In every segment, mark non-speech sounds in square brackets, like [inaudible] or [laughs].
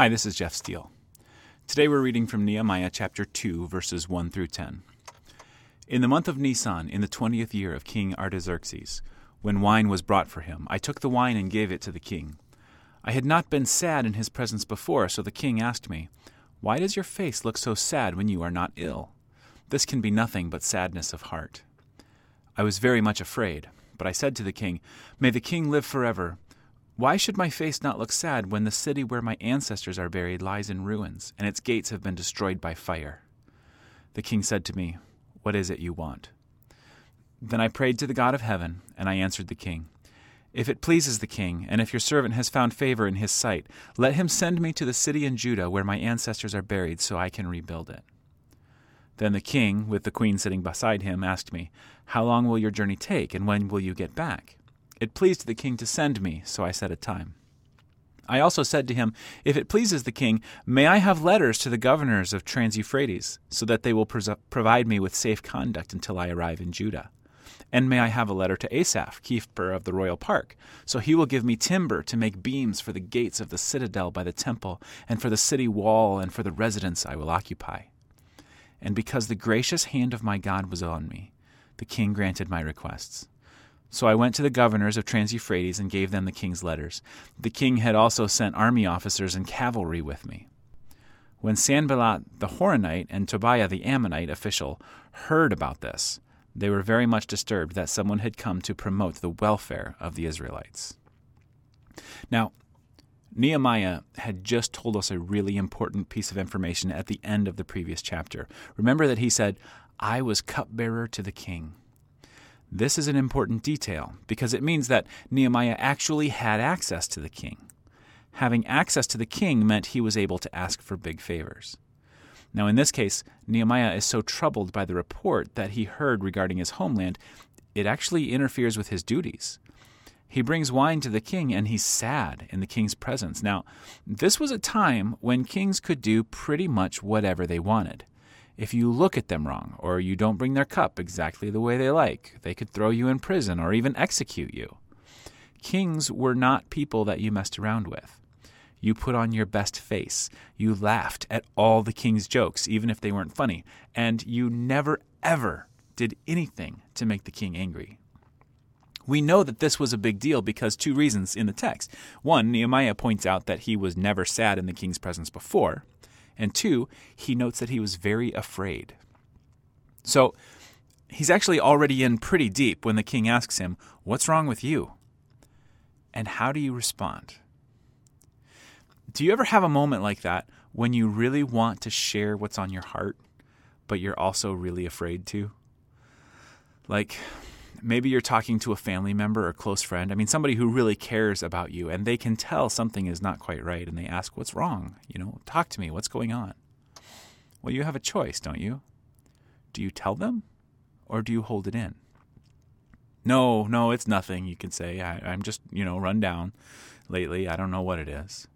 Hi, this is Jeff Steele. Today we're reading from Nehemiah chapter 2, verses 1 through 10. In the month of Nisan, in the twentieth year of King Artaxerxes, when wine was brought for him, I took the wine and gave it to the king. I had not been sad in his presence before, so the king asked me, Why does your face look so sad when you are not ill? This can be nothing but sadness of heart. I was very much afraid, but I said to the king, May the king live forever. Why should my face not look sad when the city where my ancestors are buried lies in ruins, and its gates have been destroyed by fire? The king said to me, What is it you want? Then I prayed to the God of heaven, and I answered the king, If it pleases the king, and if your servant has found favor in his sight, let him send me to the city in Judah where my ancestors are buried, so I can rebuild it. Then the king, with the queen sitting beside him, asked me, How long will your journey take, and when will you get back? It pleased the king to send me, so I set a time. I also said to him, If it pleases the king, may I have letters to the governors of Trans Euphrates, so that they will pres- provide me with safe conduct until I arrive in Judah? And may I have a letter to Asaph, keeper of the royal park, so he will give me timber to make beams for the gates of the citadel by the temple, and for the city wall, and for the residence I will occupy. And because the gracious hand of my God was on me, the king granted my requests. So I went to the governors of Trans Euphrates and gave them the king's letters. The king had also sent army officers and cavalry with me. When Sanballat the Horonite and Tobiah the Ammonite official heard about this, they were very much disturbed that someone had come to promote the welfare of the Israelites. Now, Nehemiah had just told us a really important piece of information at the end of the previous chapter. Remember that he said, I was cupbearer to the king. This is an important detail because it means that Nehemiah actually had access to the king. Having access to the king meant he was able to ask for big favors. Now, in this case, Nehemiah is so troubled by the report that he heard regarding his homeland, it actually interferes with his duties. He brings wine to the king and he's sad in the king's presence. Now, this was a time when kings could do pretty much whatever they wanted. If you look at them wrong, or you don't bring their cup exactly the way they like, they could throw you in prison or even execute you. Kings were not people that you messed around with. You put on your best face. You laughed at all the king's jokes, even if they weren't funny. And you never, ever did anything to make the king angry. We know that this was a big deal because two reasons in the text. One, Nehemiah points out that he was never sad in the king's presence before. And two, he notes that he was very afraid. So he's actually already in pretty deep when the king asks him, What's wrong with you? And how do you respond? Do you ever have a moment like that when you really want to share what's on your heart, but you're also really afraid to? Like, maybe you're talking to a family member or close friend. I mean, somebody who really cares about you, and they can tell something is not quite right, and they ask, What's wrong? You know, talk to me. What's going on? Well, you have a choice, don't you? Do you tell them, or do you hold it in? No, no, it's nothing, you can say. I, I'm just, you know, run down lately. I don't know what it is.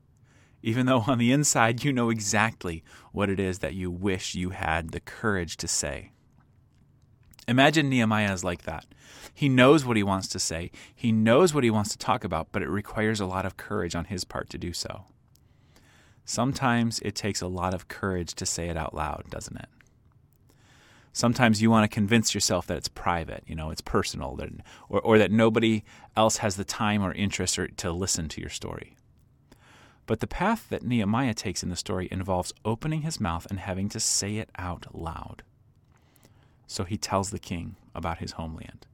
Even though on the inside you know exactly what it is that you wish you had the courage to say. Imagine Nehemiah is like that. He knows what he wants to say, he knows what he wants to talk about, but it requires a lot of courage on his part to do so. Sometimes it takes a lot of courage to say it out loud, doesn't it? Sometimes you want to convince yourself that it's private, you know, it's personal, or, or that nobody else has the time or interest or, to listen to your story. But the path that Nehemiah takes in the story involves opening his mouth and having to say it out loud. So he tells the king about his homeland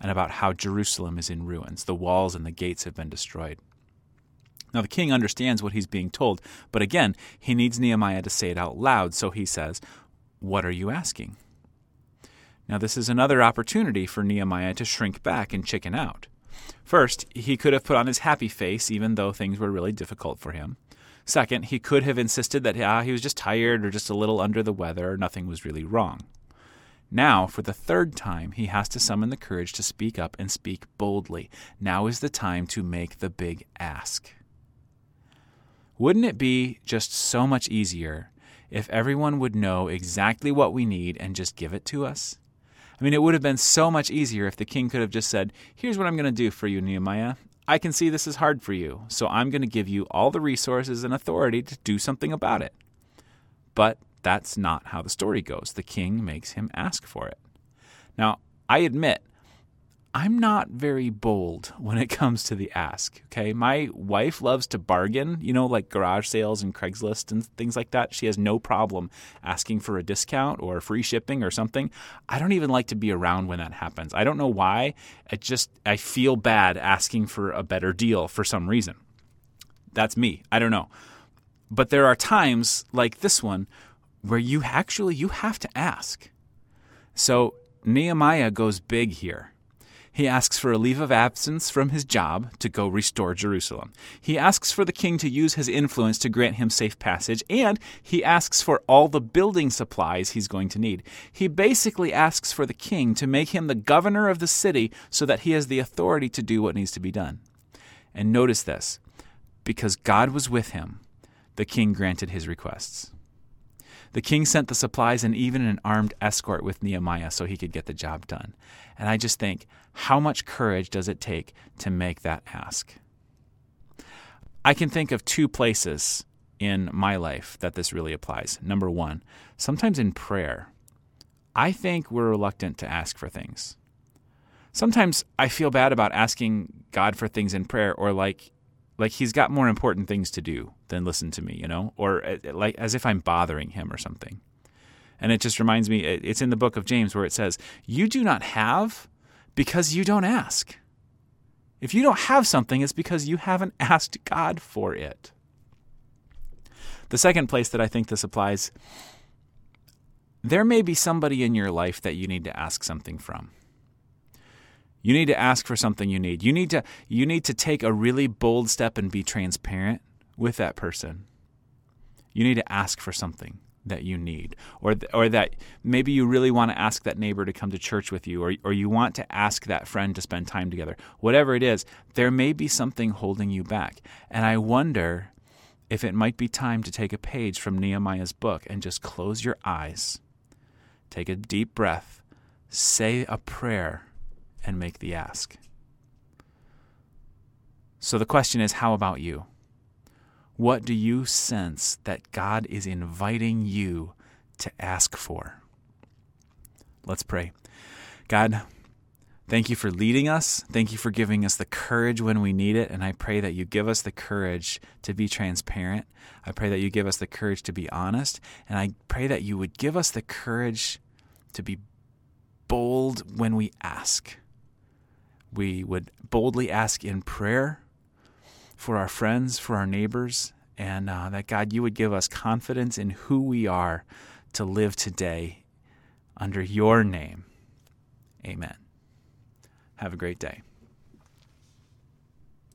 and about how Jerusalem is in ruins. The walls and the gates have been destroyed. Now, the king understands what he's being told, but again, he needs Nehemiah to say it out loud, so he says, What are you asking? Now, this is another opportunity for Nehemiah to shrink back and chicken out. First, he could have put on his happy face, even though things were really difficult for him. Second, he could have insisted that ah, he was just tired or just a little under the weather, nothing was really wrong. Now, for the third time, he has to summon the courage to speak up and speak boldly. Now is the time to make the big ask. Wouldn't it be just so much easier if everyone would know exactly what we need and just give it to us? I mean, it would have been so much easier if the king could have just said, Here's what I'm going to do for you, Nehemiah. I can see this is hard for you, so I'm going to give you all the resources and authority to do something about it. But that's not how the story goes. The king makes him ask for it. Now, I admit, I'm not very bold [laughs] when it comes to the ask. Okay. My wife loves to bargain, you know, like garage sales and Craigslist and things like that. She has no problem asking for a discount or free shipping or something. I don't even like to be around when that happens. I don't know why. I just, I feel bad asking for a better deal for some reason. That's me. I don't know. But there are times like this one where you actually you have to ask. So Nehemiah goes big here. He asks for a leave of absence from his job to go restore Jerusalem. He asks for the king to use his influence to grant him safe passage, and he asks for all the building supplies he's going to need. He basically asks for the king to make him the governor of the city so that he has the authority to do what needs to be done. And notice this because God was with him, the king granted his requests. The king sent the supplies and even an armed escort with Nehemiah so he could get the job done. And I just think, how much courage does it take to make that ask? I can think of two places in my life that this really applies. Number one, sometimes in prayer, I think we're reluctant to ask for things. Sometimes I feel bad about asking God for things in prayer or like like he's got more important things to do than listen to me, you know, or uh, like as if I'm bothering him or something. And it just reminds me, it's in the book of James where it says, You do not have because you don't ask. If you don't have something, it's because you haven't [laughs] asked God for it. The second place that I think this applies, there may be somebody in your life that you need to ask something from. You need to ask for something you need. You need to you need to take a really bold step and be transparent with that person. You need to ask for something that you need or or that maybe you really want to ask that neighbor to come to church with you or or you want to ask that friend to spend time together. Whatever it is, there may be something holding you back. And I wonder if it might be time to take a page from Nehemiah's book and just close your eyes. Take a deep breath. Say a prayer and make the ask. So the question is how about you? What do you sense that God is inviting you to ask for? Let's pray. God, thank you for leading us. Thank you for giving us the courage when we need it. And I pray that you give us the courage to be transparent. I pray that you give us the courage to be honest. And I pray that you would give us the courage to be bold when we ask we would boldly ask in prayer for our friends, for our neighbors, and uh, that God, you would give us confidence in who we are to live today under your name. Amen. Have a great day.